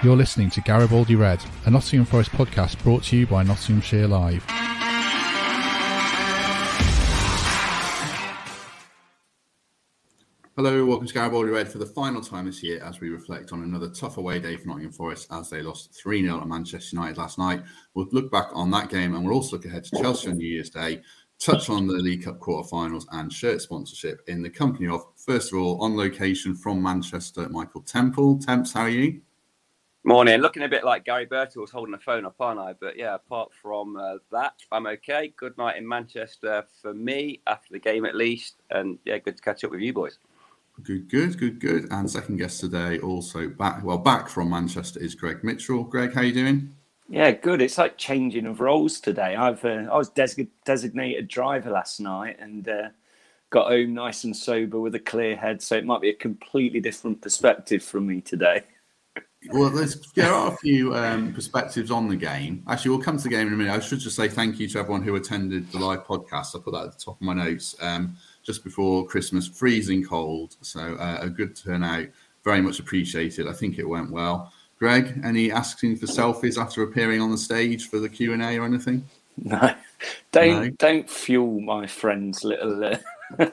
You're listening to Garibaldi Red, a Nottingham Forest podcast brought to you by Nottinghamshire Live. Hello, welcome to Garibaldi Red for the final time this year as we reflect on another tough away day for Nottingham Forest as they lost 3 0 at Manchester United last night. We'll look back on that game and we'll also look ahead to Chelsea on New Year's Day, touch on the League Cup quarter-finals and shirt sponsorship in the company of, first of all, on location from Manchester, Michael Temple. Temps, how are you? Morning. Looking a bit like Gary Birtles holding the phone up, aren't I? But yeah, apart from uh, that, I'm okay. Good night in Manchester for me after the game at least. And yeah, good to catch up with you boys. Good, good, good, good. And second guest today, also back, well, back from Manchester is Greg Mitchell. Greg, how you doing? Yeah, good. It's like changing of roles today. I've uh, I was des- designated driver last night and uh, got home nice and sober with a clear head, so it might be a completely different perspective from me today. Well, there are a few um, perspectives on the game. Actually, we'll come to the game in a minute. I should just say thank you to everyone who attended the live podcast. I put that at the top of my notes. Um, just before Christmas, freezing cold. So uh, a good turnout, very much appreciated. I think it went well. Greg, any asking for selfies after appearing on the stage for the Q and A or anything? No, don't no. don't fuel my friend's little uh,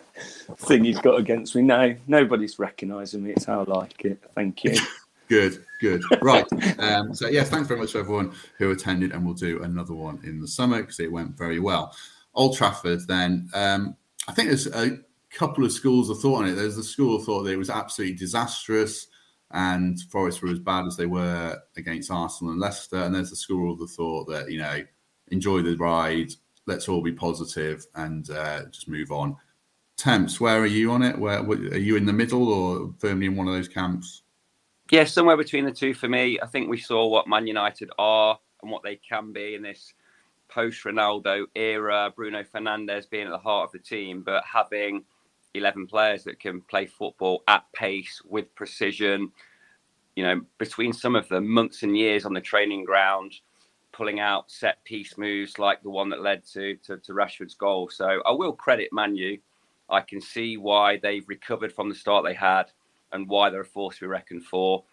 thing he's got against me. No, nobody's recognising me. It's how I like it. Thank you. good, good. Right. Um, so yeah, thanks very much to everyone who attended, and we'll do another one in the summer because it went very well. Old Trafford, then. Um, I think there's a couple of schools of thought on it. There's the school of thought that it was absolutely disastrous and Forest were as bad as they were against Arsenal and Leicester. And there's the school of the thought that, you know, enjoy the ride, let's all be positive and uh, just move on. Temps, where are you on it? Where are you in the middle or firmly in one of those camps? Yeah, somewhere between the two for me. I think we saw what Man United are and what they can be in this post Ronaldo era, Bruno Fernandes being at the heart of the team, but having 11 players that can play football at pace with precision. You know, between some of them, months and years on the training ground, pulling out set piece moves like the one that led to, to, to Rashford's goal. So I will credit Manu. I can see why they've recovered from the start they had and why they're a force to be reckoned for.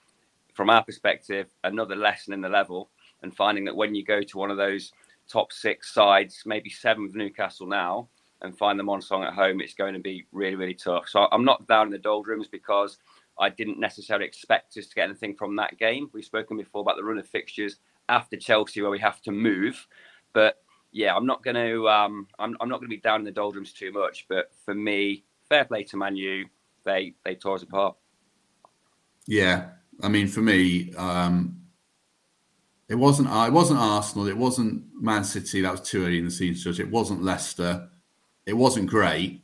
From our perspective, another lesson in the level and finding that when you go to one of those top six sides, maybe seven with Newcastle now, and find them on song at home, it's going to be really, really tough. So I'm not down in the doldrums because I didn't necessarily expect us to get anything from that game. We've spoken before about the run of fixtures after Chelsea where we have to move, but yeah, I'm not going to um, I'm, I'm not going to be down in the doldrums too much. But for me, fair play to Manu, they they tore us apart. Yeah, I mean, for me, um, it wasn't. Uh, it wasn't Arsenal. It wasn't Man City. That was too early in the season. It wasn't Leicester. It wasn't great.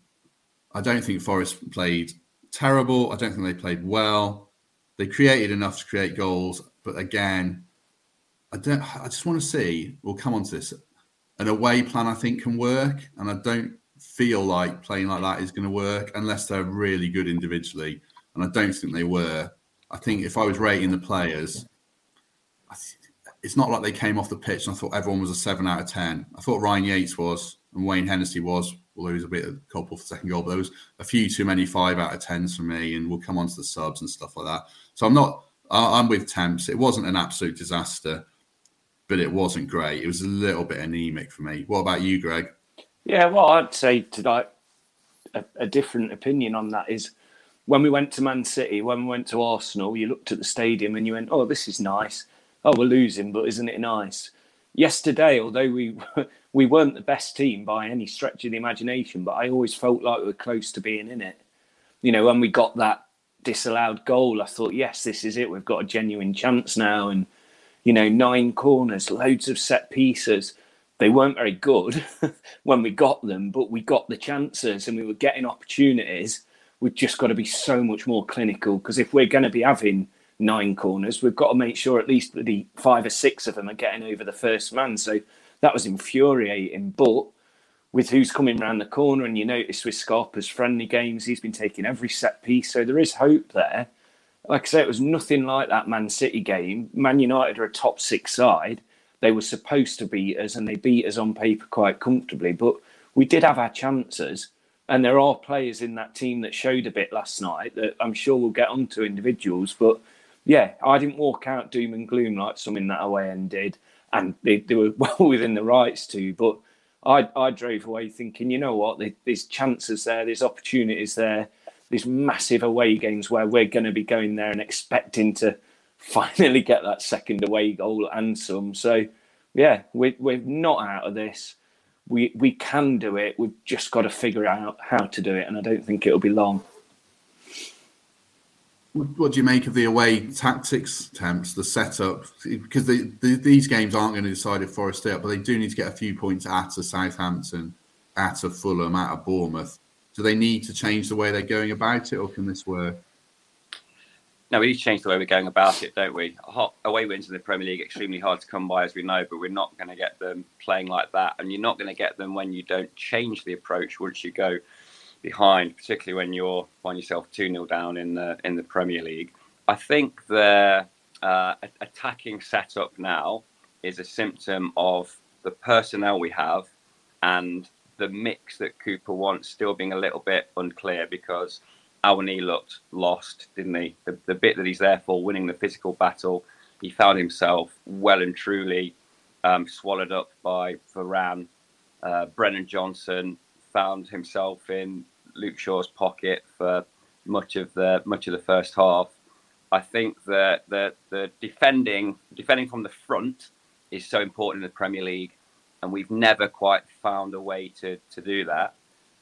I don't think Forest played terrible. I don't think they played well. They created enough to create goals, but again, I don't. I just want to see. We'll come on to this. An away plan, I think, can work, and I don't feel like playing like that is going to work unless they're really good individually, and I don't think they were. I think if I was rating the players, it's not like they came off the pitch and I thought everyone was a seven out of ten. I thought Ryan Yates was and Wayne Hennessey was, although he was a bit of culpable for the second goal, but there was a few too many five out of tens for me, and we'll come on to the subs and stuff like that. So I'm not I'm with Temps. It wasn't an absolute disaster, but it wasn't great. It was a little bit anemic for me. What about you, Greg? Yeah, well, I'd say tonight a, a different opinion on that is when we went to Man City, when we went to Arsenal, you looked at the stadium and you went, "Oh, this is nice." oh, we're losing, but isn't it nice? Yesterday, although we we weren't the best team by any stretch of the imagination, but I always felt like we were close to being in it. You know, when we got that disallowed goal, I thought, yes, this is it. We've got a genuine chance now. And, you know, nine corners, loads of set pieces. They weren't very good when we got them, but we got the chances and we were getting opportunities. We've just got to be so much more clinical because if we're going to be having nine corners, we've got to make sure at least the five or six of them are getting over the first man. So that was infuriating. But with who's coming around the corner, and you notice with Scarpa's friendly games, he's been taking every set piece. So there is hope there. Like I say, it was nothing like that Man City game. Man United are a top six side. They were supposed to beat us, and they beat us on paper quite comfortably. But we did have our chances. And there are players in that team that showed a bit last night that I'm sure we'll get onto individuals. But yeah, I didn't walk out doom and gloom like some in that away end did, and they, they were well within the rights to. But I I drove away thinking, you know what, there's chances there, there's opportunities there, there's massive away games where we're going to be going there and expecting to finally get that second away goal and some. So yeah, we're we're not out of this. We we can do it. We've just got to figure out how to do it, and I don't think it'll be long. What do you make of the away tactics Temps, the setup? Because the, the, these games aren't going to decide if Forest stay up, but they do need to get a few points at a Southampton, at a Fulham, at a Bournemouth. Do they need to change the way they're going about it, or can this work? No, we need to change the way we're going about it, don't we? Hot away wins in the Premier League extremely hard to come by, as we know, but we're not going to get them playing like that, and you're not going to get them when you don't change the approach once you go behind, particularly when you're find yourself two 0 down in the in the Premier League. I think the uh, attacking setup now is a symptom of the personnel we have and the mix that Cooper wants still being a little bit unclear because Awoniyi looked lost, didn't he? The, the bit that he's there for, winning the physical battle, he found himself well and truly um, swallowed up by Varane. Uh, Brennan Johnson found himself in Luke Shaw's pocket for much of the much of the first half. I think that the the defending defending from the front is so important in the Premier League, and we've never quite found a way to to do that.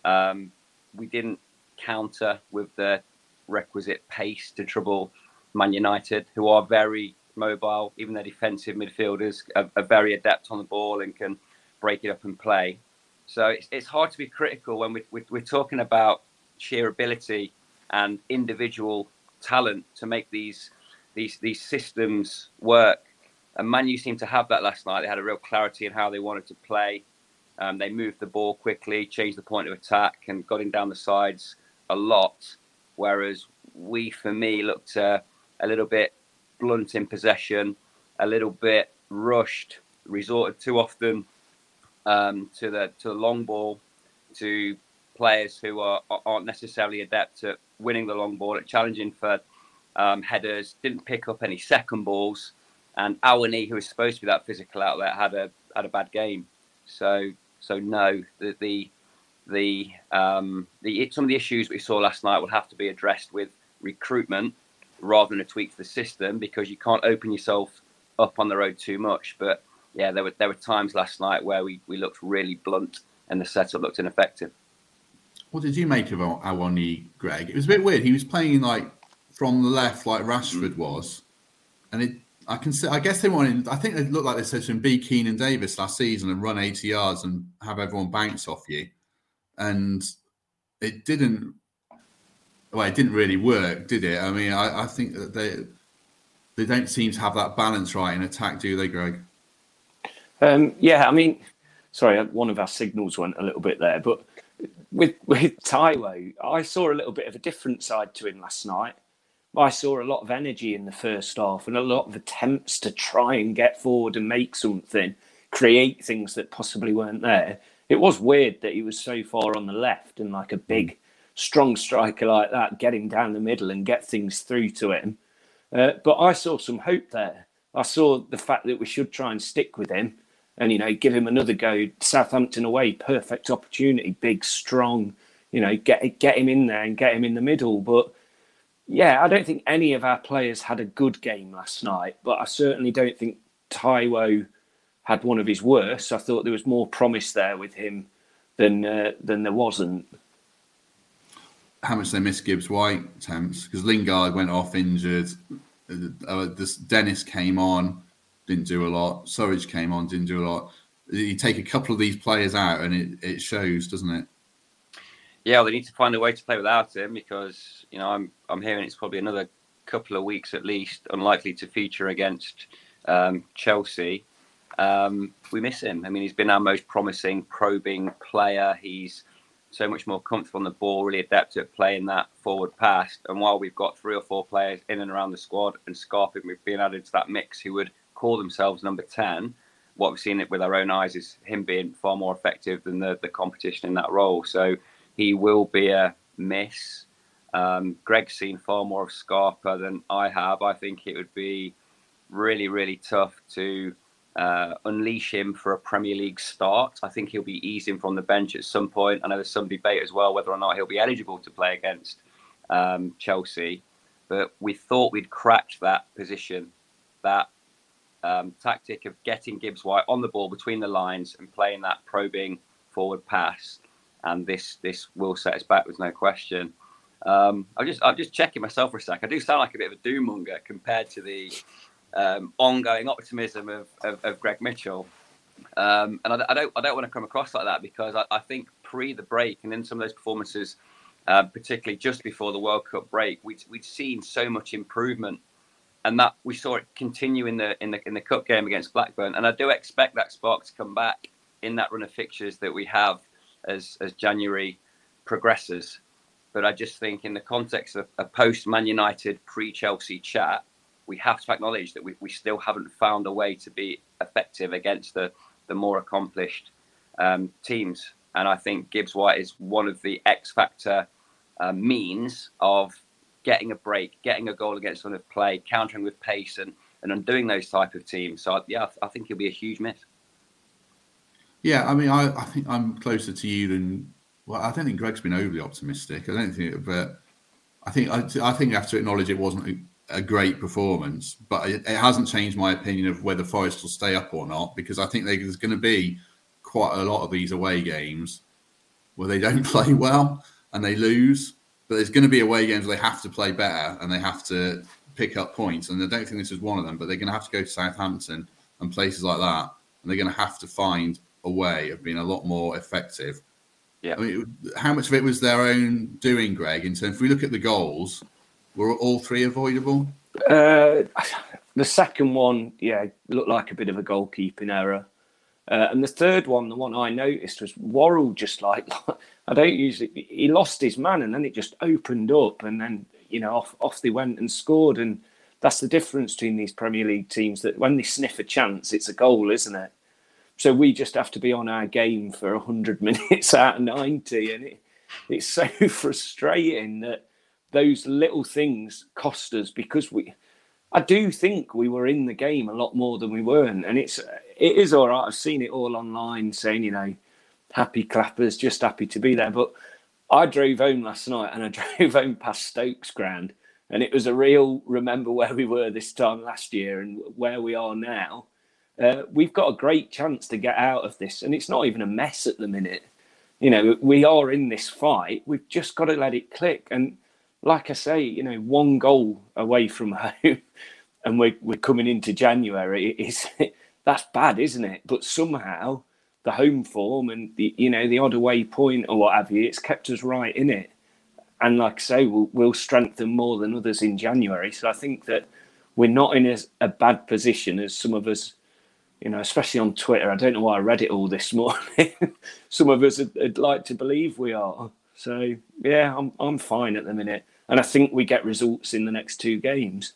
Um, we didn't counter with the requisite pace to trouble Man United, who are very mobile. Even their defensive midfielders are, are very adept on the ball and can break it up and play. So it's, it's hard to be critical when we, we, we're talking about sheer ability and individual talent to make these these these systems work. And Man Manu seemed to have that last night. They had a real clarity in how they wanted to play. Um, they moved the ball quickly, changed the point of attack, and got in down the sides a lot. Whereas we, for me, looked uh, a little bit blunt in possession, a little bit rushed, resorted too often um, to the to the long ball, to players who are aren't necessarily adept at winning the long ball, at challenging for um, headers, didn't pick up any second balls, and Awoniyi, who is supposed to be that physical outlet, had a had a bad game. So so no, the the the, um, the some of the issues we saw last night will have to be addressed with recruitment rather than a tweak to the system because you can't open yourself up on the road too much. But yeah, there were there were times last night where we, we looked really blunt and the setup looked ineffective. What did you make of Awoniyi, Greg? It was a bit weird. He was playing like from the left, like Rashford mm. was, and it. I can say, I guess they wanted. I think it looked like they said to him, "Be Keinan Davis last season and run 80 yards and have everyone bounce off you," and it didn't. Well, it didn't really work, did it? I mean, I, I think that they they don't seem to have that balance right in attack, do they, Greg? Um, yeah, I mean, sorry, one of our signals went a little bit there, but with with Taiwo, I saw a little bit of a different side to him last night. I saw a lot of energy in the first half and a lot of attempts to try and get forward and make something, create things that possibly weren't there. It was weird that he was so far on the left and like a big, strong striker like that, getting down the middle and get things through to him. Uh, but I saw some hope there. I saw the fact that we should try and stick with him and you know give him another go. Southampton away, perfect opportunity, big, strong. You know, get get him in there and get him in the middle. But yeah, I don't think any of our players had a good game last night. But I certainly don't think Taiwo had one of his worst. I thought there was more promise there with him than uh, than there wasn't. How much they missed Gibbs White Temps because Lingard went off injured. Uh, uh, this Dennis came on didn't do a lot. Surridge came on, didn't do a lot. You take a couple of these players out, and it, it shows, doesn't it? Yeah, well, they need to find a way to play without him because you know I'm I'm hearing it's probably another couple of weeks at least unlikely to feature against um, Chelsea. Um, we miss him. I mean, he's been our most promising, probing player. He's so much more comfortable on the ball, really adept at playing that forward pass. And while we've got three or four players in and around the squad, and Scarping we've been added to that mix who would call themselves number 10, what we've seen it with our own eyes is him being far more effective than the, the competition in that role. So he will be a miss. Um, Greg's seen far more of Scarpa than I have. I think it would be really, really tough to uh, unleash him for a Premier League start. I think he'll be easing from the bench at some point. I know there's some debate as well whether or not he'll be eligible to play against um, Chelsea. But we thought we'd cracked that position, that um, tactic of getting Gibbs White on the ball between the lines and playing that probing forward pass. And this this will set us back, there's no question. Um, I'm just I'm just checking myself for a sec. I do sound like a bit of a doom monger compared to the um, ongoing optimism of, of, of Greg Mitchell. Um, and I, I, don't I don't want to come across like that because I, I think pre the break and in some of those performances, uh, particularly just before the World Cup break, we'd, we'd seen so much improvement, and that we saw it continue in the in the in the cup game against Blackburn. And I do expect that spark to come back in that run of fixtures that we have as as January progresses. But I just think in the context of a post Man United pre Chelsea chat, we have to acknowledge that we, we still haven't found a way to be effective against the, the more accomplished um, teams. And I think Gibbs White is one of the X factor uh, means of getting a break, getting a goal against one of play, countering with pace, and, and undoing those type of teams. So, yeah, I think he'll be a huge miss. Yeah, I mean, I, I think I'm closer to you than. Well, I don't think Greg's been overly optimistic. I don't think, but I think I, I think you have to acknowledge it wasn't a great performance, but it, it, hasn't changed my opinion of whether Forest will stay up or not because I think there's going to be quite a lot of these away games where they don't play well and they lose. But there's going to be away games where they have to play better and they have to pick up points. And I don't think this is one of them, but they're going to have to go to Southampton and places like that. And they're going to have to find a way of being a lot more effective. Yeah. I mean, how much of it was their own doing, Greg? In terms, if we look at the goals, were all three avoidable? Uh, the second one, yeah, looked like a bit of a goalkeeping error. Uh, and the third one, the one I noticed was Worrall just like, I don't usually, he lost his man and then it just opened up and then, you know, off, off they went and scored. And that's the difference between these Premier League teams that when they sniff a chance, it's a goal, isn't it? So we just have to be on our game for 100 minutes out of 90. And it, it's so frustrating that those little things cost us because we I do think we were in the game a lot more than we weren't, and it's it is all right. I've seen it all online saying you know, happy clappers, just happy to be there. But I drove home last night and I drove home past Stokes Ground, and it was a real remember where we were this time last year and where we are now. Uh, we've got a great chance to get out of this, and it's not even a mess at the minute. You know, we are in this fight. We've just got to let it click and like I say, you know, one goal away from home, and we're we're coming into January. Is that's bad, isn't it? But somehow the home form and the you know the odd away point or what have you, it's kept us right in it. And like I say, we'll, we'll strengthen more than others in January. So I think that we're not in as a bad position as some of us, you know, especially on Twitter. I don't know why I read it all this morning. some of us would, would like to believe we are. So yeah, I'm I'm fine at the minute, and I think we get results in the next two games.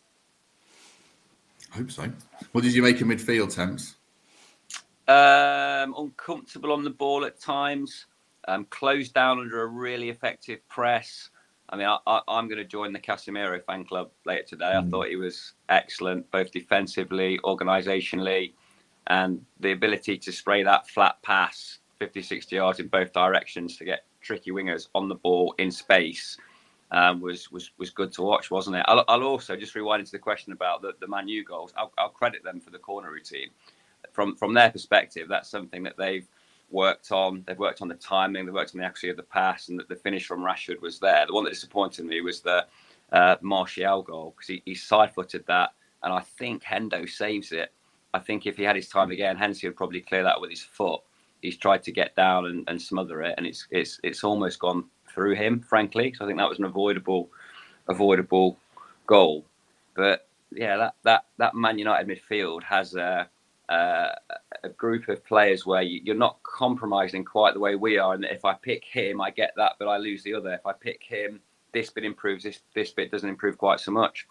I hope so. What did you make of midfield, temps? Um, uncomfortable on the ball at times. Um, closed down under a really effective press. I mean, I, am going to join the Casemiro fan club later today. Mm. I thought he was excellent, both defensively, organisationally, and the ability to spray that flat pass 50, 60 yards in both directions to get tricky wingers on the ball in space um, was was was good to watch, wasn't it? I'll, I'll, also just rewind into the question about the, the Man U goals. I'll, I'll, credit them for the corner routine. From from their perspective, that's something that they've worked on. They've worked on the timing. They've worked on the accuracy of the pass, and that the finish from Rashford was there. The one that disappointed me was the uh, Martial goal because he, he side-footed that, and I think Hendo saves it. I think if he had his time again, Hensey would probably clear that with his foot he's tried to get down and, and smother it, and it's it's it's almost gone through him, frankly. So I think that was an avoidable avoidable goal. But yeah, that that that Man United midfield has a a, a group of players where you, are not compromising quite the way we are. And if I pick him, I get that, but I lose the other. If I pick him, this bit improves. This this bit doesn't improve quite so much.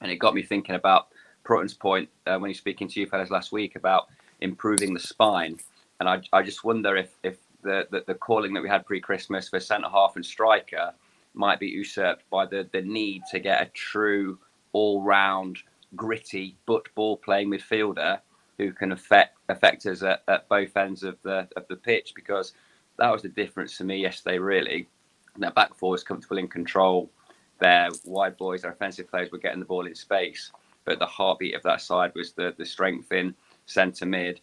And it got me thinking about Prutton's point uh, when he's speaking to you fellas last week about improving the spine and I, I just wonder if if the, the, the calling that we had pre Christmas for centre half and striker might be usurped by the the need to get a true all round gritty but ball playing midfielder who can affect affect us at, at both ends of the of the pitch because that was the difference for me yesterday really. Their back four was comfortable in control. Their wide boys, their offensive players were getting the ball in space. But the heartbeat of that side was the the strength in centre mid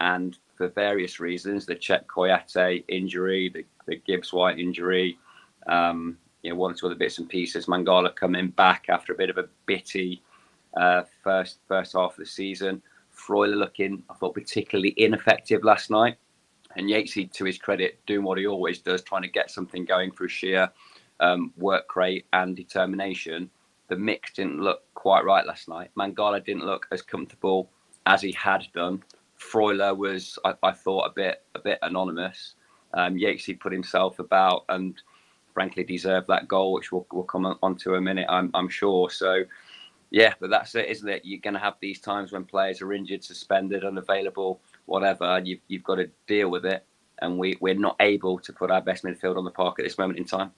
and for various reasons, the Cheikhou Kouyaté injury, the, the Gibbs White injury, um, you know, one or two other bits and pieces. Mangala coming back after a bit of a bitty uh, first first half of the season. Freuler looking, I thought, particularly ineffective last night. And Yatesy, to his credit, doing what he always does, trying to get something going through sheer um, work rate and determination. The mix didn't look quite right last night. Mangala didn't look as comfortable as he had done. Freuler was, I, I thought, a bit a bit anonymous. Um, Yatesy put himself about and frankly deserved that goal, which we'll, we'll come on to a minute, I'm, I'm sure. So, yeah, but that's it, isn't it? You're going to have these times when players are injured, suspended, unavailable, whatever, and you've, you've got to deal with it. And we, we're not able to put our best midfield on the park at this moment in time.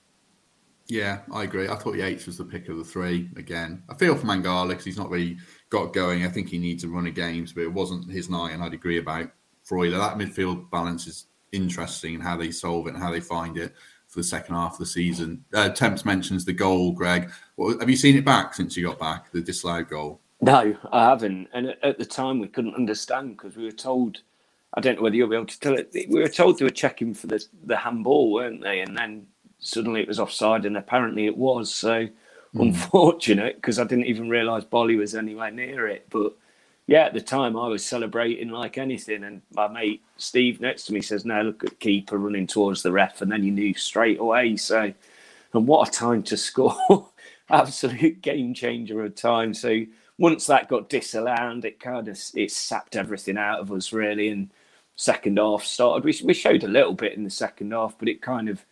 Yeah, I agree. I thought Yates was the pick of the three again. I feel for Mangala because he's not really got going. I think he needs a run of games, but it wasn't his night, and I'd agree about Freuler. That midfield balance is interesting and how they solve it and how they find it for the second half of the season. Uh, Temps mentions the goal, Greg. Well, have you seen it back since you got back, the disallowed goal? No, I haven't. And at the time, we couldn't understand because we were told, I don't know whether you'll be able to tell it, we were told they were checking for the, the handball, weren't they? And then suddenly it was offside, and apparently it was. So mm. unfortunate because I didn't even realise Boly was anywhere near it. But yeah, at the time I was celebrating like anything, and my mate Steve next to me says, "No, look at keeper running towards the ref," and then you knew straight away. So, and what a time to score! Absolute game changer of time. So once that got disallowed, it kind of it sapped everything out of us really. And second half started. We we showed a little bit in the second half, but it kind of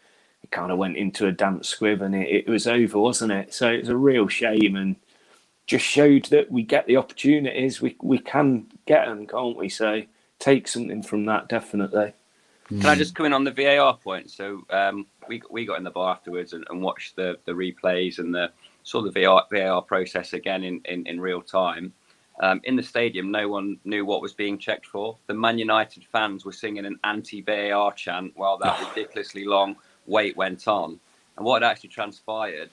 it kind of went into a damp squib and it, it was over, wasn't it? So it's a real shame and just showed that we get the opportunities, we we can get them, can't we? So take something from that definitely. Can I just come in on the VAR point? So um, we we got in the bar afterwards and, and watched the the replays and the saw the VAR, VAR process again in, in, in real time. Um, in the stadium, no one knew what was being checked for. The Man United fans were singing an anti-VAR chant while that ridiculously long wait went on. And what had actually transpired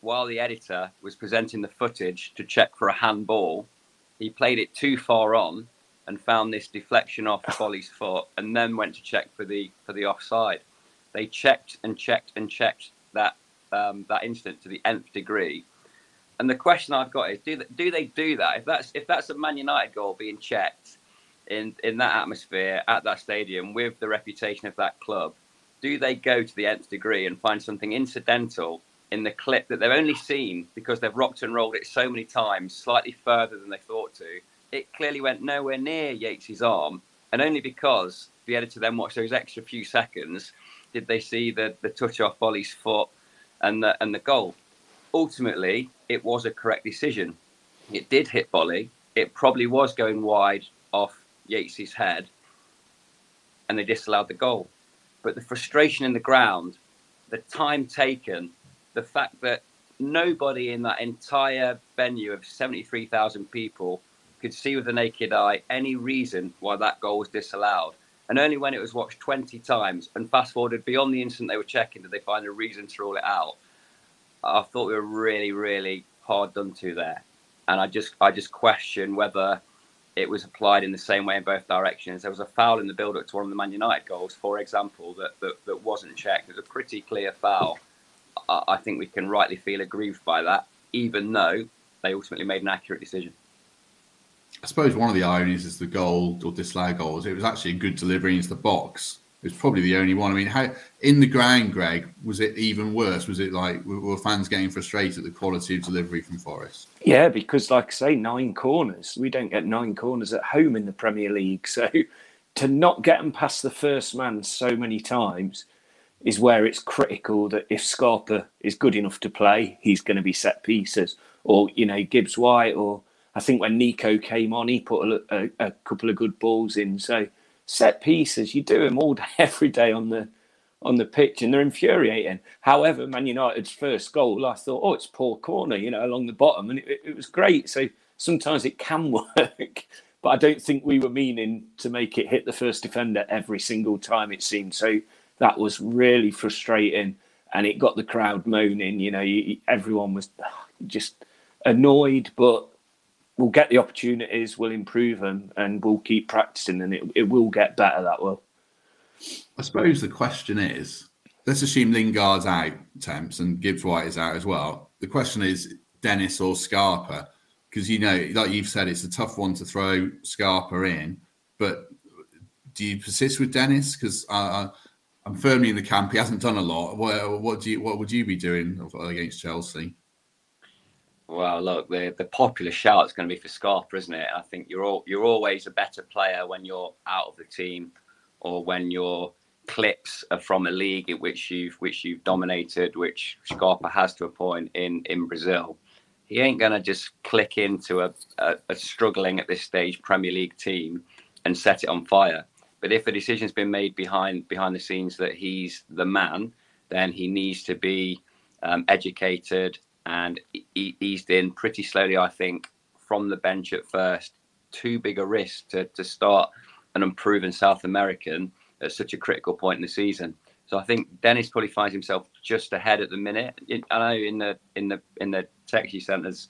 while the editor was presenting the footage to check for a handball, he played it too far on and found this deflection off Boly's foot, and then went to check for the for the offside. They checked and checked and checked that um, that incident to the nth degree. And the question I've got is, do they, do they do that? If that's if that's a Man United goal being checked in in that atmosphere at that stadium with the reputation of that club, do they go to the nth degree and find something incidental in the clip that they've only seen because they've rocked and rolled it so many times, slightly further than they thought to. It clearly went nowhere near Yates's arm, and only because the editor then watched those extra few seconds did they see the, the touch off Boly's foot and the, and the goal. Ultimately, it was a correct decision. It did hit Boly. It probably was going wide off Yates's head, and they disallowed the goal. But the frustration in the ground, the time taken, the fact that nobody in that entire venue of 73,000 people could see with the naked eye any reason why that goal was disallowed. And only when it was watched 20 times and fast forwarded beyond the instant they were checking did they find a reason to rule it out. I thought we were really, really hard done to there. And I just I just question whether it was applied in the same way in both directions. There was a foul in the build up to one of the Man United goals, for example, that, that, that wasn't checked. It was a pretty clear foul. I, I think we can rightly feel aggrieved by that, even though they ultimately made an accurate decision. I suppose one of the ironies is the goal or disallowed goals. It was actually a good delivery into the box. It was probably the only one. I mean, how in the ground, Greg, was it even worse? Was it like were fans getting frustrated at the quality of delivery from Forest? Yeah, because like I say, nine corners. We don't get nine corners at home in the Premier League. So to not get them past the first man so many times is where it's critical that if Scarpa is good enough to play, he's going to be set pieces. Or, you know, Gibbs White, or I think when Nico came on, he put a, a, a couple of good balls in. So set pieces, you do them all day, every day on the on the pitch and they're infuriating. However, Man United's first goal, I thought, oh, it's poor corner, you know, along the bottom, and it, it was great. So sometimes it can work, but I don't think we were meaning to make it hit the first defender every single time. It seemed so that was really frustrating, and it got the crowd moaning. You know, you, everyone was ah, just annoyed, but we'll get the opportunities, we'll improve them, and we'll keep practicing, and it, it will get better. That will. I suppose the question is let's assume Lingard's out, Temps, and Gibbs White is out as well. The question is Dennis or Scarpa, because you know, like you've said, it's a tough one to throw Scarpa in. But do you persist with Dennis? Because uh, I'm firmly in the camp. He hasn't done a lot. What, what do you? What would you be doing against Chelsea? Well, look, the the popular shout is going to be for Scarpa, isn't it? I think you're all, you're always a better player when you're out of the team, or when your clips are from a league in which you've which you've dominated, which Scarpa has to a point in in Brazil. He ain't going to just click into a, a, a struggling at this stage Premier League team and set it on fire. But if a decision's been made behind behind the scenes that he's the man, then he needs to be um, educated and e- eased in pretty slowly. I think from the bench at first. Too big a risk to, to start an unproven South American at such a critical point in the season. So I think Dennis probably finds himself just ahead at the minute. I know in the in the in the text you sent us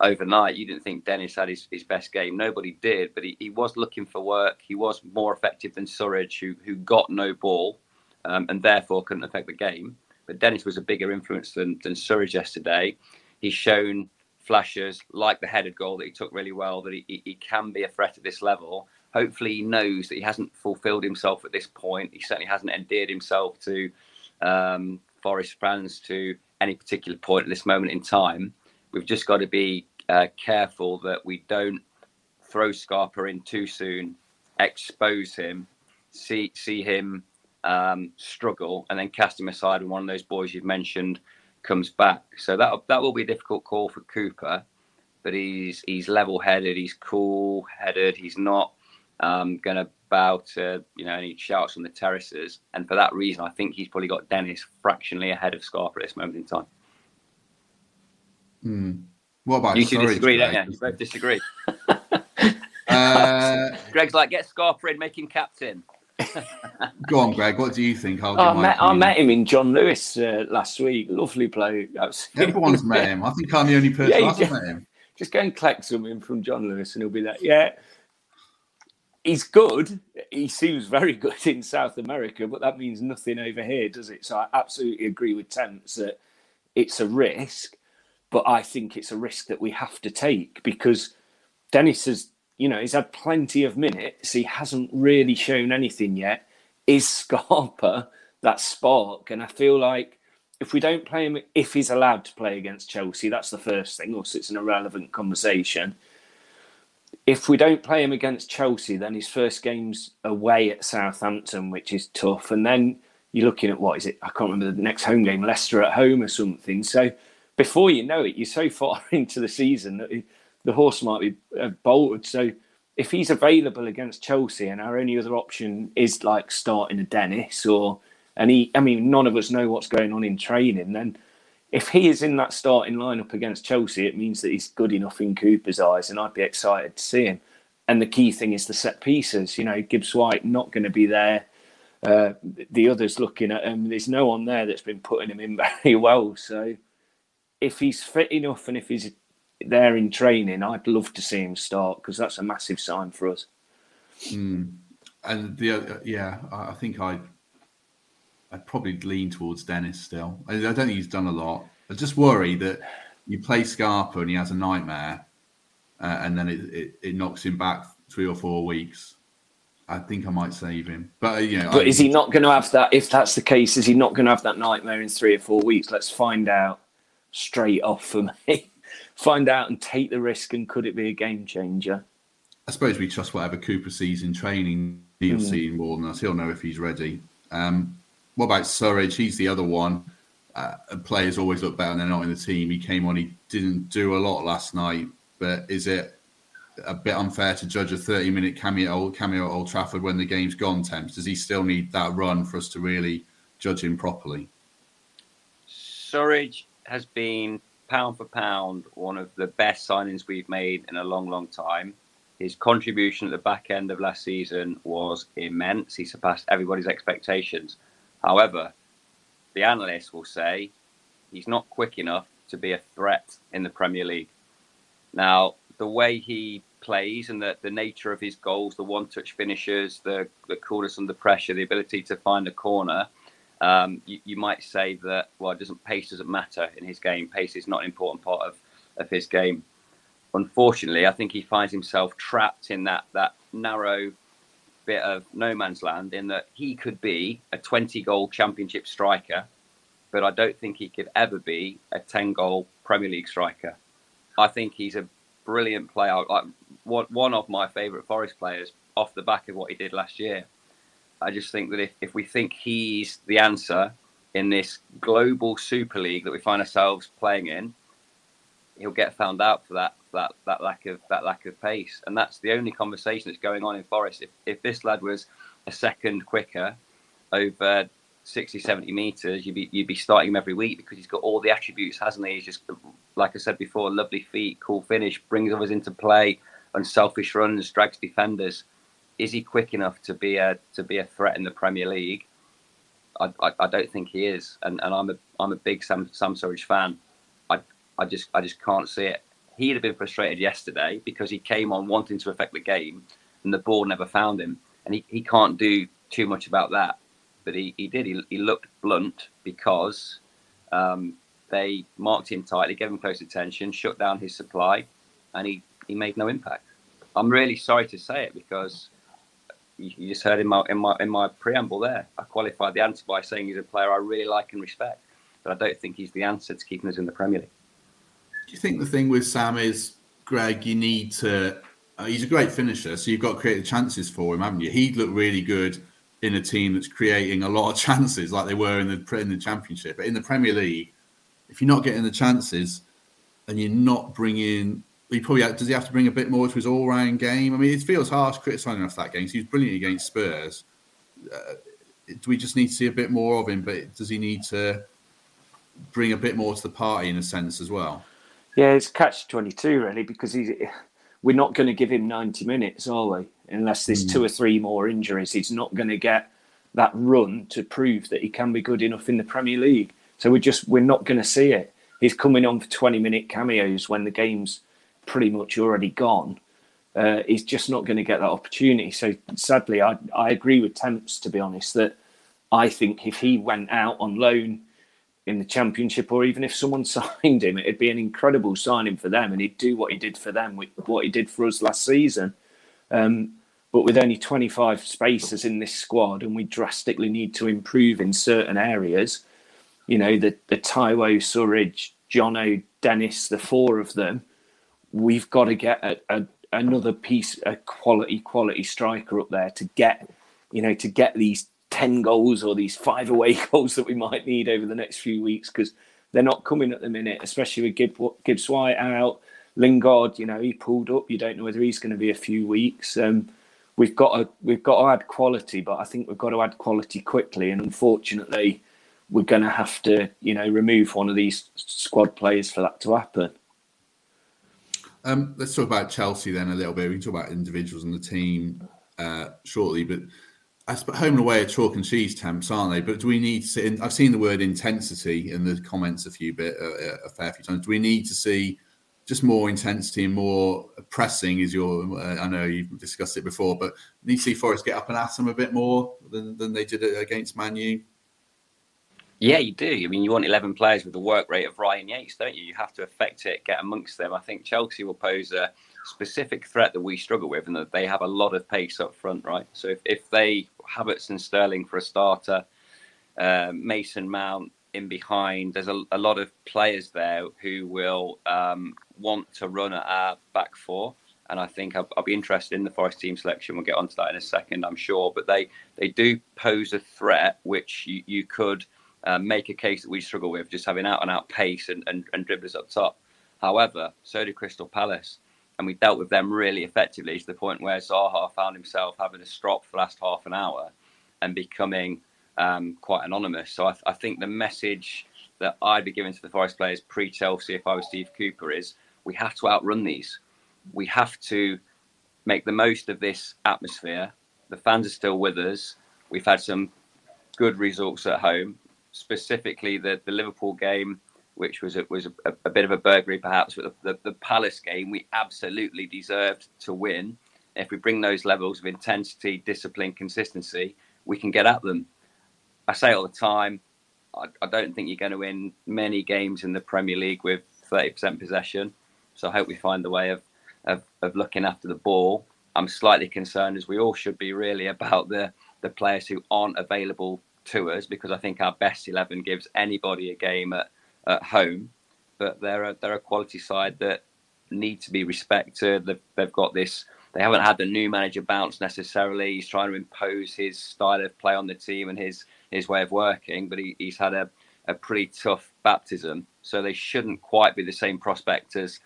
overnight, you didn't think Dennis had his, his best game. Nobody did, but he, he was looking for work. He was more effective than Surridge, who who got no ball um, and therefore couldn't affect the game. But Dennis was a bigger influence than, than Surridge yesterday. He's shown flashes like the headed goal that he took really well, that he, he, he can be a threat at this level. Hopefully, he knows that he hasn't fulfilled himself at this point. He certainly hasn't endeared himself to um, Forest fans to any particular point at this moment in time. We've just got to be uh, careful that we don't throw Scarpa in too soon, expose him, see see him um, struggle, and then cast him aside when one of those boys you've mentioned comes back. So that that will be a difficult call for Cooper, but he's he's level headed, he's cool headed, he's not um, going to bow to you know any shouts on the terraces, and for that reason, I think he's probably got Dennis fractionally ahead of Scarpa at this moment in time. Hmm. What about you two disagree, don't you? You both disagree. uh, Greg's like, get Scarpa in, make him captain. Go on, Greg. What do you think? Oh, I, met, I, met, him in John Lewis uh, last week. Lovely bloke. Everyone's met him. I think I'm the only person yeah, hasn't met him. Just go and collect something from John Lewis, and he'll be like, "Yeah, he's good. He seems very good in South America, but that means nothing over here, does it? So I absolutely agree with Temps that it's a risk but I think it's a risk that we have to take because Dennis has, you know, he's had plenty of minutes. He hasn't really shown anything yet. Is Scarpa that spark? And I feel like if we don't play him, if he's allowed to play against Chelsea, that's the first thing, or it's an irrelevant conversation. If we don't play him against Chelsea, then his first game's away at Southampton, which is tough. And then you're looking at what is it? I can't remember the next home game, Leicester at home or something. So before you know it, you're so far into the season that the horse might be uh, bolted. So if he's available against Chelsea and our only other option is like starting a Dennis or and he, I mean, none of us know what's going on in training. Then if he is in that starting lineup against Chelsea, it means that he's good enough in Cooper's eyes, and I'd be excited to see him. And the key thing is the set pieces. You know, Gibbs White not going to be there. Uh, the others looking at him. There's no one there that's been putting him in very well. So if he's fit enough and if he's there in training, I'd love to see him start because that's a massive sign for us. Mm. And the uh, yeah, I think I I'd probably lean towards Dennis still. I, I, don't think he's done a lot. I just worry that you play Scarpa and he has a nightmare, uh, and then it, it, it, knocks him back three or four weeks. I think I might save him, but uh, you know, But I, is he not going to have that? If that's the case, is he not going to have that nightmare in three or four weeks? Let's find out straight off for me. Find out and take the risk, and could it be a game changer? I suppose we trust whatever Cooper sees in training. He'll mm. see more than us. He'll know if he's ready. Um, what about Surridge? He's the other one. Uh, players always look better when they're not in the team. He came on. He didn't do a lot last night, but is it a bit unfair to judge a 30 minute cameo, cameo at Old Trafford when the game's gone, Temps? Does he still need that run for us to really judge him properly? Surridge has been pound for pound one of the best signings we've made in a long, long time. His contribution at the back end of last season was immense. He surpassed everybody's expectations. However, the analysts will say he's not quick enough to be a threat in the Premier League. Now, the way he plays and the, the nature of his goals, the one touch finishes, the, the coolness under pressure, the ability to find a corner, um, you, you, might say that, well, doesn't pace doesn't matter in his game. Pace is not an important part of, of his game. Unfortunately, I think he finds himself trapped in that, that narrow bit of no man's land in that he could be a 20 goal championship striker, but I don't think he could ever be a 10 goal Premier League striker. I think he's a brilliant player. Like one of my favourite Forest players off the back of what he did last year. I just think that if, if we think he's the answer in this global Super League that we find ourselves playing in, he'll get found out for that that that lack of that lack of pace. And that's the only conversation that's going on in Forest. If if this lad was a second quicker over 60, 70 meters, you'd be you'd be starting him every week because he's got all the attributes, hasn't he? He's just like I said before, lovely feet, cool finish, brings others into play, unselfish runs, drags defenders. Is he quick enough to be a to be a threat in the Premier League? I, I, I don't think he is, and, and I'm a I'm a big Sam Sam Surridge fan. I I just I just can't see it. He'd have been frustrated yesterday because he came on wanting to affect the game, and the ball never found him, and he, he can't do too much about that but he, he did. He, he looked blunt because um, they marked him tightly, gave him close attention, shut down his supply, and he, he made no impact. I'm really sorry to say it because you, just heard in my in my in my preamble there. I qualified the answer by saying he's a player I really like and respect, but I don't think he's the answer to keeping us in the Premier League. Do you think the thing with Sam is, Greg, you need to? Uh, he's a great finisher, so you've got to create the chances for him, haven't you? He'd look really good in a team that's creating a lot of chances, like they were in the in the Championship. But in the Premier League, if you're not getting the chances and you're not bringing, he probably does he have to bring a bit more to his all-round game? I mean, it feels harsh criticising off that game. He was brilliant against Spurs. Uh, do we just need to see a bit more of him? But does he need to bring a bit more to the party in a sense as well? Yeah, it's catch twenty two really because he's we're not going to give him 90 minutes, are we? Unless there's mm. two or three more injuries, he's not going to get that run to prove that he can be good enough in the Premier League. So we're just we're not going to see it. He's coming on for 20 minute cameos when the game's pretty much already gone. Uh, he's just not going to get that opportunity. So sadly, I I agree with Temps to be honest that I think if he went out on loan in the championship, or even if someone signed him, it'd be an incredible signing for them, and he'd do what he did for them, with what he did for us last season. Um, but with only 25 spaces in this squad, and we drastically need to improve in certain areas, you know, the the Taiwo, Surridge, Jono, Dennis, the four of them, we've got to get a, a, another piece, a quality quality striker up there to get, you know, to get these 10 goals or these five away goals that we might need over the next few weeks because they're not coming at the minute, especially with Gibbs, Gibbs White out. Lingard, you know, he pulled up. You don't know whether he's going to be a few weeks. Um, we've got to we've got to add quality, but I think we've got to add quality quickly. And unfortunately, we're going to have to, you know, remove one of these squad players for that to happen. Um, let's talk about Chelsea then a little bit. We can talk about individuals in the team uh, shortly, but I suppose home and away are chalk and cheese temps, aren't they? But do we need to see? I've seen the word intensity in the comments a few bit, uh, a fair few times. Do we need to see just more intensity and more pressing? Is your? Uh, I know you've discussed it before, but need to see Forest get up and at them a bit more than, than they did against Manu. Yeah, you do. I mean, you want 11 players with the work rate of Ryan Yates, don't you? You have to affect it, get amongst them. I think Chelsea will pose a specific threat that we struggle with, and that they have a lot of pace up front, right? So if, if they Havertz and Sterling for a starter, uh, Mason Mount in behind. There's a, a, lot of players there who will um, want to run at our back four. And I think I'll, I'll, be interested in the Forest team selection. We'll get onto that in a second, I'm sure. But they, they do pose a threat, which you, you could uh, make a case that we struggle with, just having out and out pace and, and, and dribblers up top. However, so did Crystal Palace and we dealt with them really effectively to the point where Zaha found himself having a strop for the last half an hour and becoming um, quite anonymous. So I, I, think the message that I'd be giving to the Forest players pre Chelsea, if I was Steve Cooper, is we have to outrun these. We have to make the most of this atmosphere. The fans are still with us. We've had some good results at home, specifically the, the Liverpool game, which was a, was a, a bit of a burglary perhaps, but the, the, the Palace game we absolutely deserved to win. If we bring those levels of intensity, discipline, consistency, we can get at them. I say all the time, I, I don't think you're going to win many games in the Premier League with 30% possession. So I hope we find the way of, of, of looking after the ball. I'm slightly concerned, as we all should be, really, about the, the players who aren't available to us because I think our best 11 gives anybody a game at, at home. But they're a, they're a quality side that need to be respected. They've, they've got this they haven't had the new manager bounce necessarily. He's trying to impose his style of play on the team and his his way of working, but he, he's had a, a pretty tough baptism. So they shouldn't quite be the same prospect as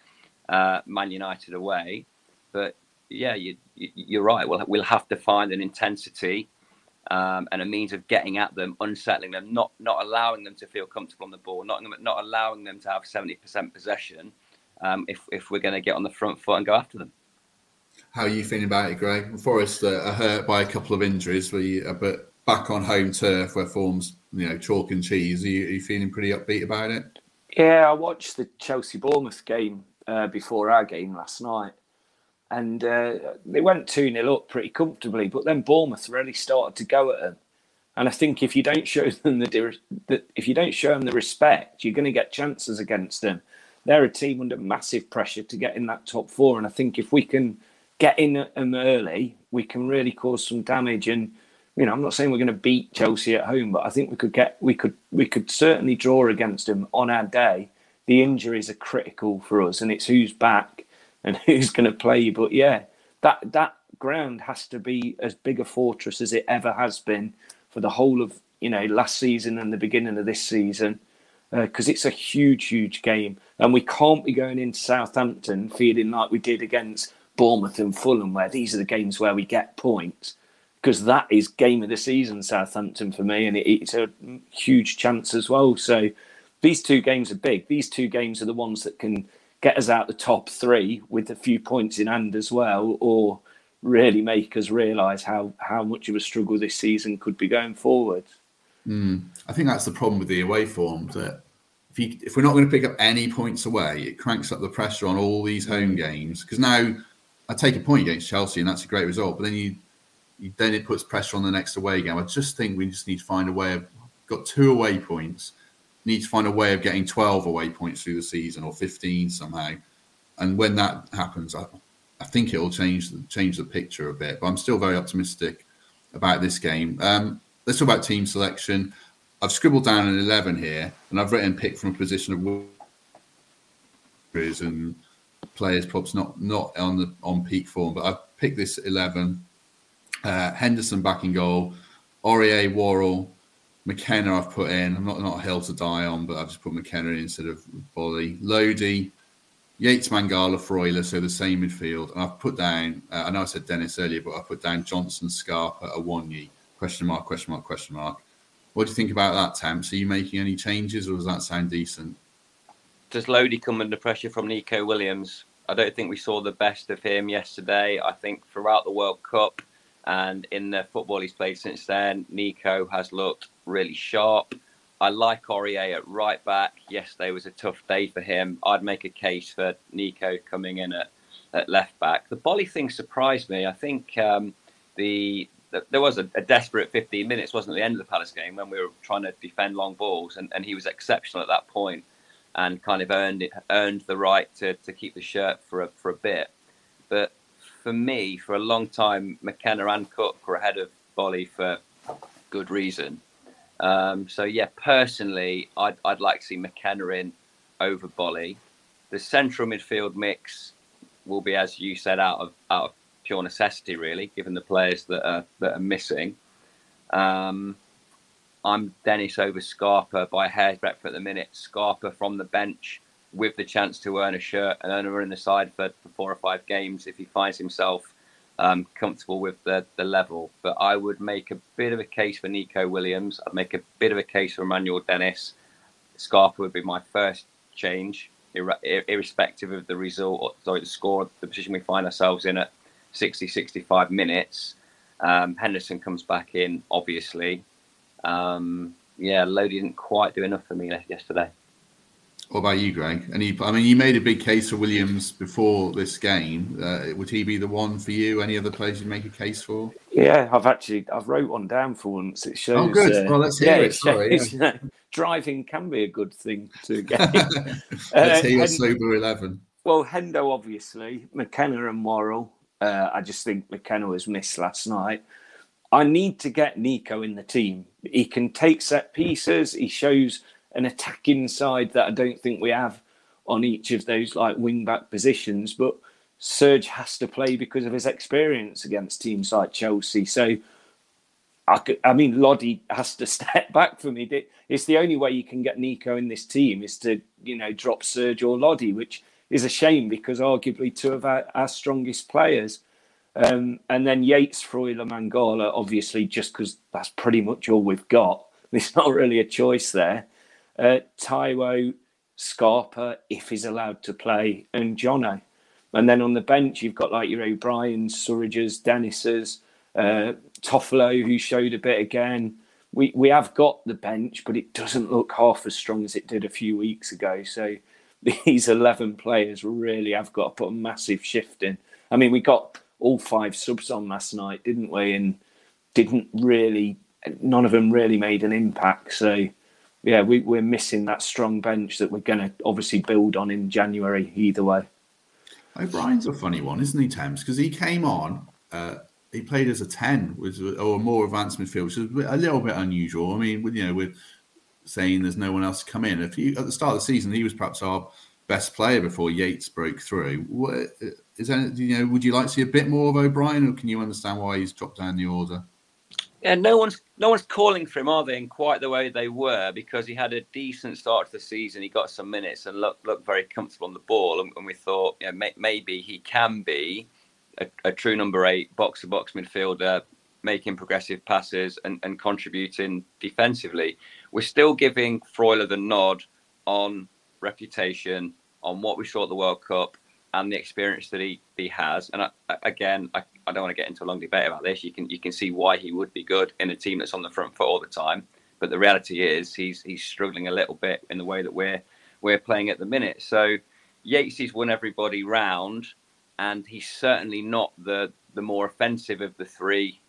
uh, Man United away. But yeah, you, you, are right. We'll, we'll have to find an intensity um, and a means of getting at them, unsettling them, not not allowing them to feel comfortable on the ball, not not allowing them to have 70% possession. Um, if if we're going to get on the front foot and go after them. How are you feeling about it, Greg? Forest uh, are hurt by a couple of injuries, uh, but back on home turf where forms, you know, chalk and cheese. Are you, are you feeling pretty upbeat about it? Yeah, I watched the Chelsea Bournemouth game uh, before our game last night, and uh, they went 2 0 up pretty comfortably, but then Bournemouth really started to go at them. And I think if you don't show them the, if you don't show them the respect, you're going to get chances against them. They're a team under massive pressure to get in that top four, and I think if we can get in them early, we can really cause some damage. And you know, I'm not saying we're going to beat Chelsea at home, but I think we could get we could we could certainly draw against them on our day. The injuries are critical for us, and it's who's back and who's going to play. you. But yeah, that that ground has to be as big a fortress as it ever has been for the whole of you know last season and the beginning of this season because uh, it's a huge, huge game, and we can't be going into Southampton feeling like we did against Bournemouth and Fulham, where these are the games where we get points, because that is game of the season, Southampton for me, and it, it's a huge chance as well. So these two games are big. These two games are the ones that can get us out the top three with a few points in hand as well, or really make us realise how how much of a struggle this season could be going forward. Mm. I think that's the problem with the away form that if, you, if we're not going to pick up any points away, it cranks up the pressure on all these home games because now I take a point against Chelsea, and that's a great result. But then you, you, then it puts pressure on the next away game. I just think we just need to find a way of got two away points. Need to find a way of getting twelve away points through the season or fifteen somehow. And when that happens, I, I think it will change the, change the picture a bit. But I'm still very optimistic about this game. Um, let's talk about team selection. I've scribbled down an eleven here, and I've written pick from a position of and players perhaps not not on the on peak form, but I've picked this eleven. Uh, Henderson back in goal, Aurier, Worrall, McKenna I've put in. I'm not not a hill to die on, but I've just put McKenna in instead of Boly. Lodi, Yates, Mangala, Freuler, so the same midfield. And I've put down. Uh, I know I said Dennis earlier, but I put down Johnson, Scarpa, Awoniyi. Question mark? Question mark? Question mark? What do you think about that, Temps? Are you making any changes, or does that sound decent? does Lodi come under pressure from Neco Williams? I don't think we saw the best of him yesterday. I think throughout the World Cup and in the football he's played since then, Neco has looked really sharp. I like Aurier at right back. Yesterday was a tough day for him. I'd make a case for Neco coming in at, at left back. The Boly thing surprised me. I think um, the, the, there was a, a, desperate 15 minutes, wasn't it, the end of the Palace game when we were trying to defend long balls, and, and he was exceptional at that point and kind of earned it, earned the right to, to keep the shirt for a, for a bit. But for me, for a long time, McKenna and Cook were ahead of Boly for good reason. Um, so yeah, personally, I'd, I'd like to see McKenna in over Boly. The central midfield mix will be, as you said, out of out of pure necessity, really, given the players that are that are missing. Um, I'm Dennis over Scarpa by hair's breadth at the minute. Scarpa from the bench with the chance to earn a shirt and earn a run in the side for, for four or five games if he finds himself um, comfortable with the, the level. But I would make a bit of a case for Neco Williams. I'd make a bit of a case for Emmanuel Dennis. Scarpa would be my first change, ir- irrespective of the result, or, sorry, the score, the position we find ourselves in at 60, 65 minutes. Um, Henderson comes back in, obviously. Um, yeah, Lodi didn't quite do enough for me yesterday. What about you, Greg? And you, I mean, you made a big case for Williams before this game. Uh, would he be the one for you? Any other players you'd make a case for? Yeah, I've actually I've wrote one down for once. It shows. Oh, good. Uh, well, let's hear yeah, it. Sorry. Shows, yeah. driving can be a good thing to get. let's uh, hear your sober eleven. Well, Hendo obviously, McKenna and Worrall. Uh, I just think McKenna was missed last night. I need to get Neco in the team. He can take set pieces. He shows an attacking side that I don't think we have on each of those like wing back positions. But Serge has to play because of his experience against teams like Chelsea. So I, could, I mean, Lodi has to step back for me. It's the only way you can get Neco in this team is to you know drop Serge or Lodi, which is a shame because arguably two of our, our strongest players. Um, and then Yates, Freuler, Mangala, obviously, just because that's pretty much all we've got. There's not really a choice there uh, Taiwo, Scarpa, if he's allowed to play, and Jono. And then on the bench, you've got like your O'Briens, Surridges, Dennis's, uh, Toffolo, who showed a bit again. We, we have got the bench, but it doesn't look half as strong as it did a few weeks ago. So these 11 players really have got to put a massive shift in. I mean, we got all five subs on last night, didn't we? And didn't really, none of them really made an impact. So yeah, we, we're missing that strong bench that we're going to obviously build on in January either way. O'Brien's a funny one, isn't he, Temps? Because he came on, uh, he played as a 10 with, or a more advanced midfield, which is a little bit unusual. I mean, you know, we're saying there's no one else to come in. If you, at the start of the season, he was perhaps our best player before Yates broke through. What, is that, you know, would you like to see a bit more of O'Brien, or can you understand why he's dropped down the order? Yeah, no one's no one's calling for him, are they? In quite the way they were, because he had a decent start to the season. He got some minutes and looked looked very comfortable on the ball, and, and we thought, you know, may, maybe he can be a, a true number eight box to box midfielder, making progressive passes and, and contributing defensively. We're still giving Freuler the nod on reputation, on what we saw at the World Cup, and the experience that he, he has. And I, again, I, I don't want to get into a long debate about this. You can you can see why he would be good in a team that's on the front foot all the time. But the reality is he's he's struggling a little bit in the way that we're we're playing at the minute. So Yates he's won everybody round, and he's certainly not the the more offensive of the three.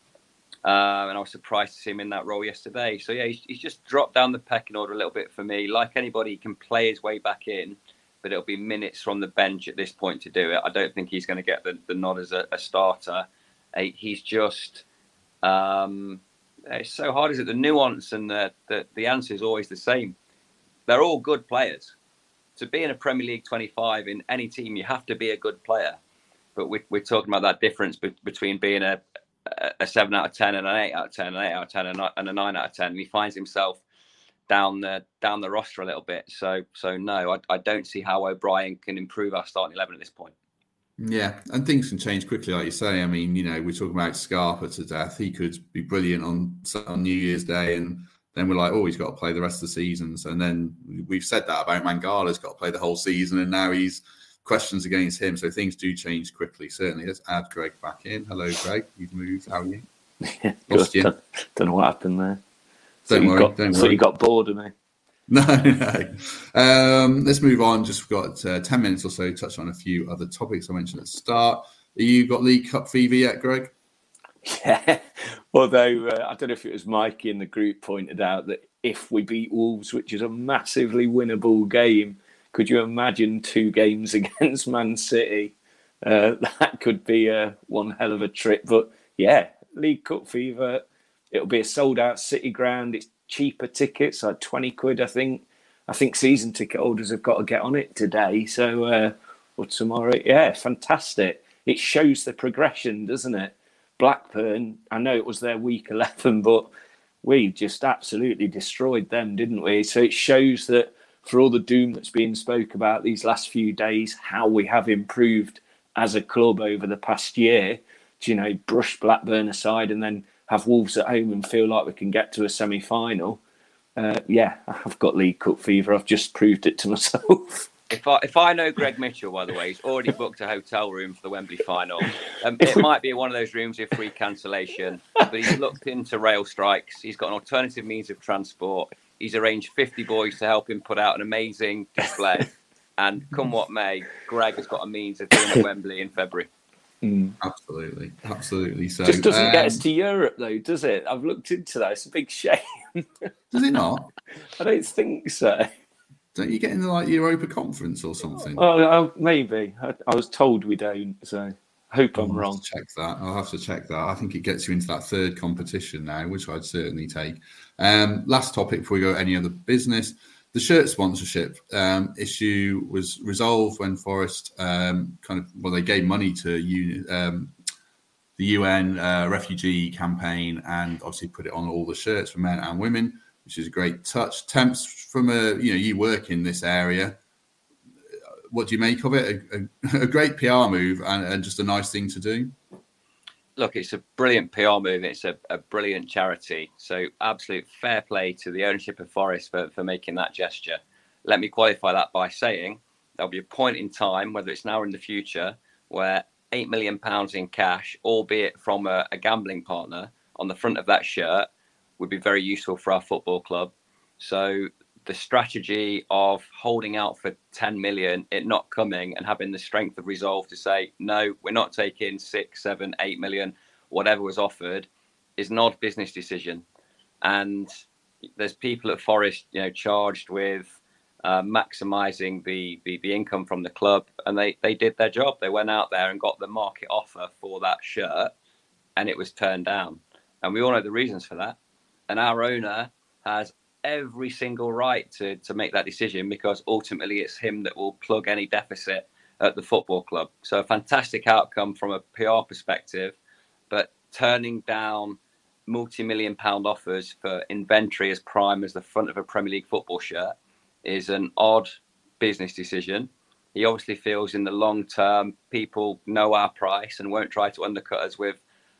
Uh, and I was surprised to see him in that role yesterday. So yeah, he's, he's just dropped down the pecking order a little bit for me. Like anybody, he can play his way back in but it'll be minutes from the bench at this point to do it. I don't think he's going to get the, the nod as a, a starter. He's just um, it's so hard. Is it the nuance and the, the the answer is always the same? They're all good players. To be in a Premier League 25 in any team, you have to be a good player. But we, we're talking about that difference be, between being a, a seven out of ten and an eight out of ten, an eight out of ten, and a nine out of ten. And he finds himself down the down the roster a little bit. So so no, I, I don't see how O'Brien can improve our starting eleven at this point. Yeah, and things can change quickly, like you say. I mean, you know, we're talking about Scarpa to death. He could be brilliant on on New Year's Day, and then we're like, oh, he's got to play the rest of the seasons. And then we've said that about Mangala's got to play the whole season, and now he's questions against him. So things do change quickly. Certainly, let's add Greg back in. Hello, Greg. You've moved. How are you? Lost you. Don't, don't know what happened there. Don't so worry. Got, don't so worry. you got bored of me. No, no. Um, let's move on. Just got uh, 10 minutes or so to touch on a few other topics I mentioned at the start. Have you got League Cup fever yet, Greg? Yeah. Although uh, I don't know if it was Mikey in the group pointed out that if we beat Wolves, which is a massively winnable game, could you imagine two games against Man City? Uh, that could be uh, one hell of a trip. But yeah, League Cup fever It'll be a sold out City ground. It's cheaper tickets, like 20 quid, I think. I think season ticket holders have got to get on it today. So, uh, or tomorrow. Yeah, fantastic. It shows the progression, doesn't it? Blackburn, I know it was their week 11, but we just absolutely destroyed them, didn't we? So it shows that for all the doom that's been spoke about these last few days, how we have improved as a club over the past year do you know, brush Blackburn aside and then have Wolves at home and feel like we can get to a semi final. Uh, yeah, I've got League Cup fever. I've just proved it to myself. If I if I know Greg Mitchell, by the way, he's already booked a hotel room for the Wembley final. Um, it might be one of those rooms with free cancellation, but he's looked into rail strikes. He's got an alternative means of transport. He's arranged 50 boys to help him put out an amazing display. And come what may, Greg has got a means of doing at Wembley in February. Mm. Absolutely, absolutely. So Just doesn't get um, us to Europe, though, does it? I've looked into that. It's a big shame. Does it not? I don't think so. Don't you get in the like Europa Conference or something? Oh, maybe. I, I was told we don't, so I hope I'm I'll wrong. check that. I'll have to check that. I think it gets you into that third competition now, which I'd certainly take. Um, last topic before we go any other business. The shirt sponsorship um, issue was resolved when Forest um, kind of well, they gave money to uni, um, the UN uh, refugee campaign and obviously put it on all the shirts for men and women, which is a great touch. Temps from a you know you work in this area. What do you make of it? A, a, a great PR move and, and just a nice thing to do. Look, it's a brilliant PR move. It's a, a brilliant charity. So, absolute fair play to the ownership of Forest for, for making that gesture. Let me qualify that by saying there'll be a point in time, whether it's now or in the future, where £8 million in cash, albeit from a, a gambling partner, on the front of that shirt would be very useful for our football club. So, the strategy of holding out for 10 million, it not coming, and having the strength of resolve to say, no, we're not taking six, seven, eight million, whatever was offered, is not a business decision. And there's people at Forest, you know, charged with uh, maximising the, the the income from the club, and they they did their job. They went out there and got the market offer for that shirt, and it was turned down. And we all know the reasons for that. And our owner has every single right to to make that decision because ultimately it's him that will plug any deficit at the football club. So a fantastic outcome from a PR perspective, but turning down multi-million pound offers for inventory as prime as the front of a Premier League football shirt is an odd business decision. He obviously feels in the long term people know our price and won't try to undercut us with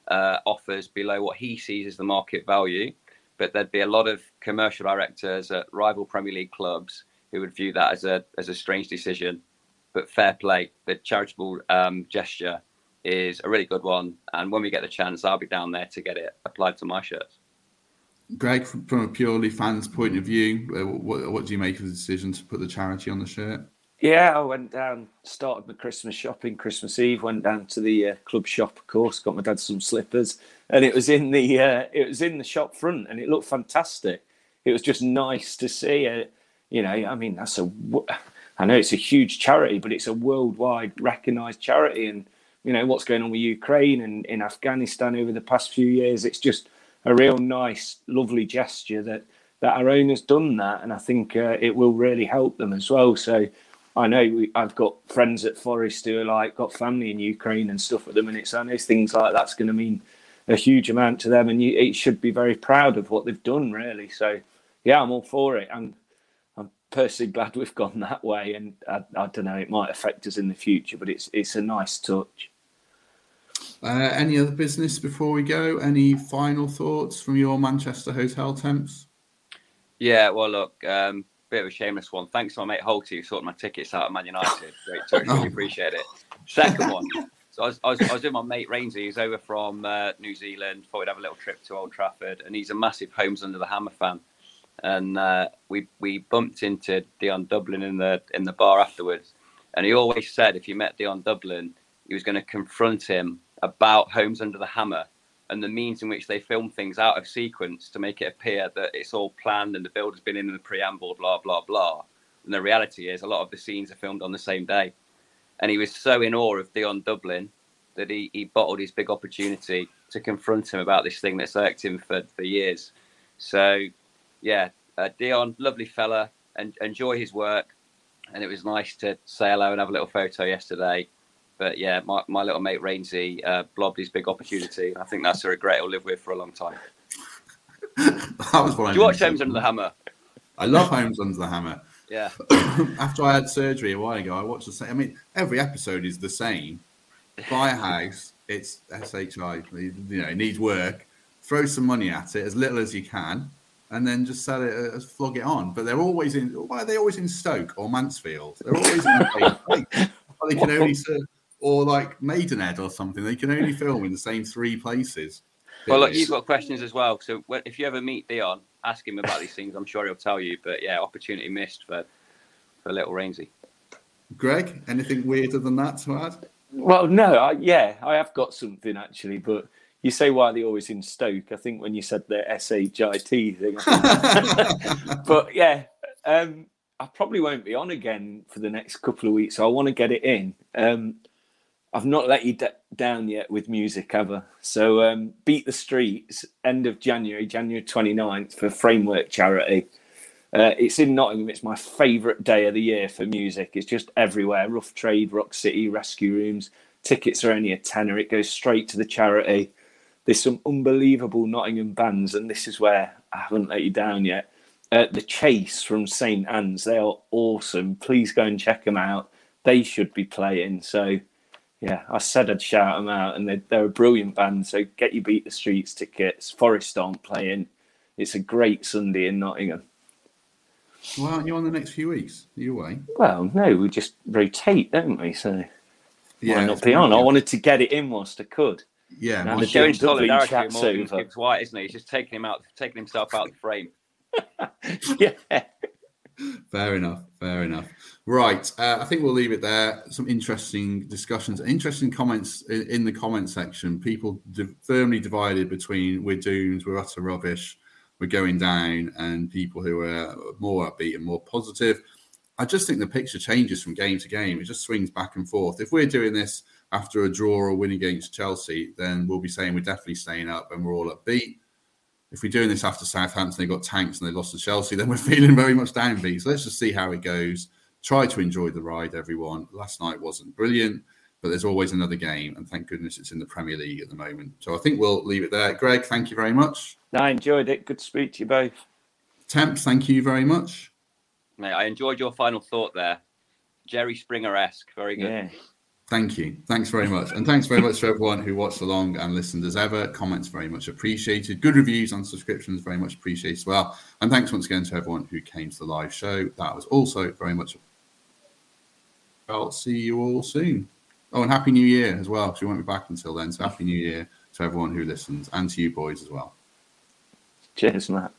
uh, offers below what he sees as the market value. But there'd be a lot of commercial directors at rival Premier League clubs who would view that as a as a strange decision. But fair play, the charitable um, gesture is a really good one. And when we get the chance, I'll be down there to get it applied to my shirts. Greg, from a purely fans' point of view, uh, what, what do you make of the decision to put the charity on the shirt? Yeah, I went down, started my Christmas shopping Christmas Eve, went down to the uh, club shop, of course, got my dad some slippers, and it was in the uh, it was in the shop front, and it looked fantastic. It was just nice to see it. You know, I mean, that's a I know it's a huge charity, but it's a worldwide recognised charity, and you know what's going on with Ukraine and in Afghanistan over the past few years. It's just a real nice, lovely gesture that that our owner's done that, and I think uh, it will really help them as well. So I know we, I've got friends at Forest who are like got family in Ukraine and stuff at the minute. So I know things like that's going to mean a huge amount to them, and you, it should be very proud of what they've done, really. So yeah, I'm all for it. I'm I'm personally glad we've gone that way, and I, I don't know, it might affect us in the future, but it's it's a nice touch. Uh, any other business before we go? Any final thoughts from your Manchester hotel temps? Yeah, well, look, um, bit of a shameless one. Thanks to my mate Holty who sorted my tickets out at Man United. Great touch, really appreciate it. Second one. So I was, I was, I was with my mate Rainsy, He's over from uh, New Zealand. Thought we'd have a little trip to Old Trafford, and he's a massive Homes Under the Hammer fan. And uh, we we bumped into Dion Dublin in the in the bar afterwards, and he always said if you met Dion Dublin, he was going to confront him about Homes Under the Hammer and the means in which they film things out of sequence to make it appear that it's all planned and the build has been in the preamble, blah, blah, blah. And the reality is, a lot of the scenes are filmed on the same day. And he was so in awe of Dion Dublin that he, he bottled his big opportunity to confront him about this thing that's irked him for, for years. So, yeah, uh, Dion, lovely fella, and enjoy his work. And it was nice to say hello and have a little photo yesterday but yeah, my, my little mate Rainsy uh, blobbed his big opportunity. I think that's a regret he'll live with for a long time. that was what Do you watch Homes Under the Hammer? I love Homes Under the Hammer. Yeah. After I had surgery a while ago, I watched the same. I mean, every episode is the same. Buy a house, It's SHI. You know, it needs work. Throw some money at it, as little as you can, and then just sell it, uh, flog it on. But they're always in. Why are they always in Stoke or Mansfield? They're always in the. They can only serve, or like Maidenhead or something. They can only film in the same three places. Well, look, you've got questions as well. So if you ever meet Dion, ask him about these things. I'm sure he'll tell you. But yeah, opportunity missed for for little Rainsy. Greg, anything weirder than that to add? Well, no, I, yeah, I have got something actually, but you say why they always in Stoke. I think when you said the SHIT thing, but yeah, um, I probably won't be on again for the next couple of weeks. So I want to get it in. Um, I've not let you d- down yet with music ever. So um, Beat the Streets, end of January, January 29th for Framework Charity. Uh, it's in Nottingham. It's my favourite day of the year for music. It's just everywhere. Rough Trade, Rock City, Rescue Rooms. Tickets are only a tenner. It goes straight to the charity. There's some unbelievable Nottingham bands, and this is where I haven't let you down yet. Uh, the Chase from St Anne's. They are awesome. Please go and check them out. They should be playing. So, yeah, I said I'd shout them out, and they're, they're a brilliant band. So get your Beat the Streets tickets. Forest aren't playing. It's a great Sunday in Nottingham. Why aren't you on the next few weeks? Are you away? Well, no, we just rotate, don't we? So yeah, why not be on? I wanted to get it in whilst I could. Yeah, now, the showing solidarity with Morgan Gibbs White, isn't he? He's just taking him out, taking himself out of the frame. yeah. Fair enough. Fair enough. Right. Uh, I think we'll leave it there. Some interesting discussions, interesting comments in, in the comment section. People di- firmly divided between we're doomed, we're utter rubbish, we're going down, and people who are more upbeat and more positive. I just think the picture changes from game to game. It just swings back and forth. If we're doing this after a draw or win against Chelsea, then we'll be saying we're definitely staying up and we're all upbeat. If we're doing this after Southampton, they got tanks and they lost to Chelsea, then we're feeling very much downbeat. So let's just see how it goes. Try to enjoy the ride, everyone. Last night wasn't brilliant, but there's always another game. And thank goodness it's in the Premier League at the moment. So I think we'll leave it there. Greg, thank you very much. I enjoyed it. Good to speak to you both. Temps, thank you very much. Mate, I enjoyed your final thought there. Jerry Springer esque. Very good. Yeah. Thank you. Thanks very much. And thanks very much to everyone who watched along and listened as ever. Comments very much appreciated. Good reviews and subscriptions very much appreciated as well. And thanks once again to everyone who came to the live show. That was also very much. I'll see you all soon. Oh, and Happy New Year as well. She won't be back until then. So Happy New Year to everyone who listens and to you boys as well. Cheers, Matt.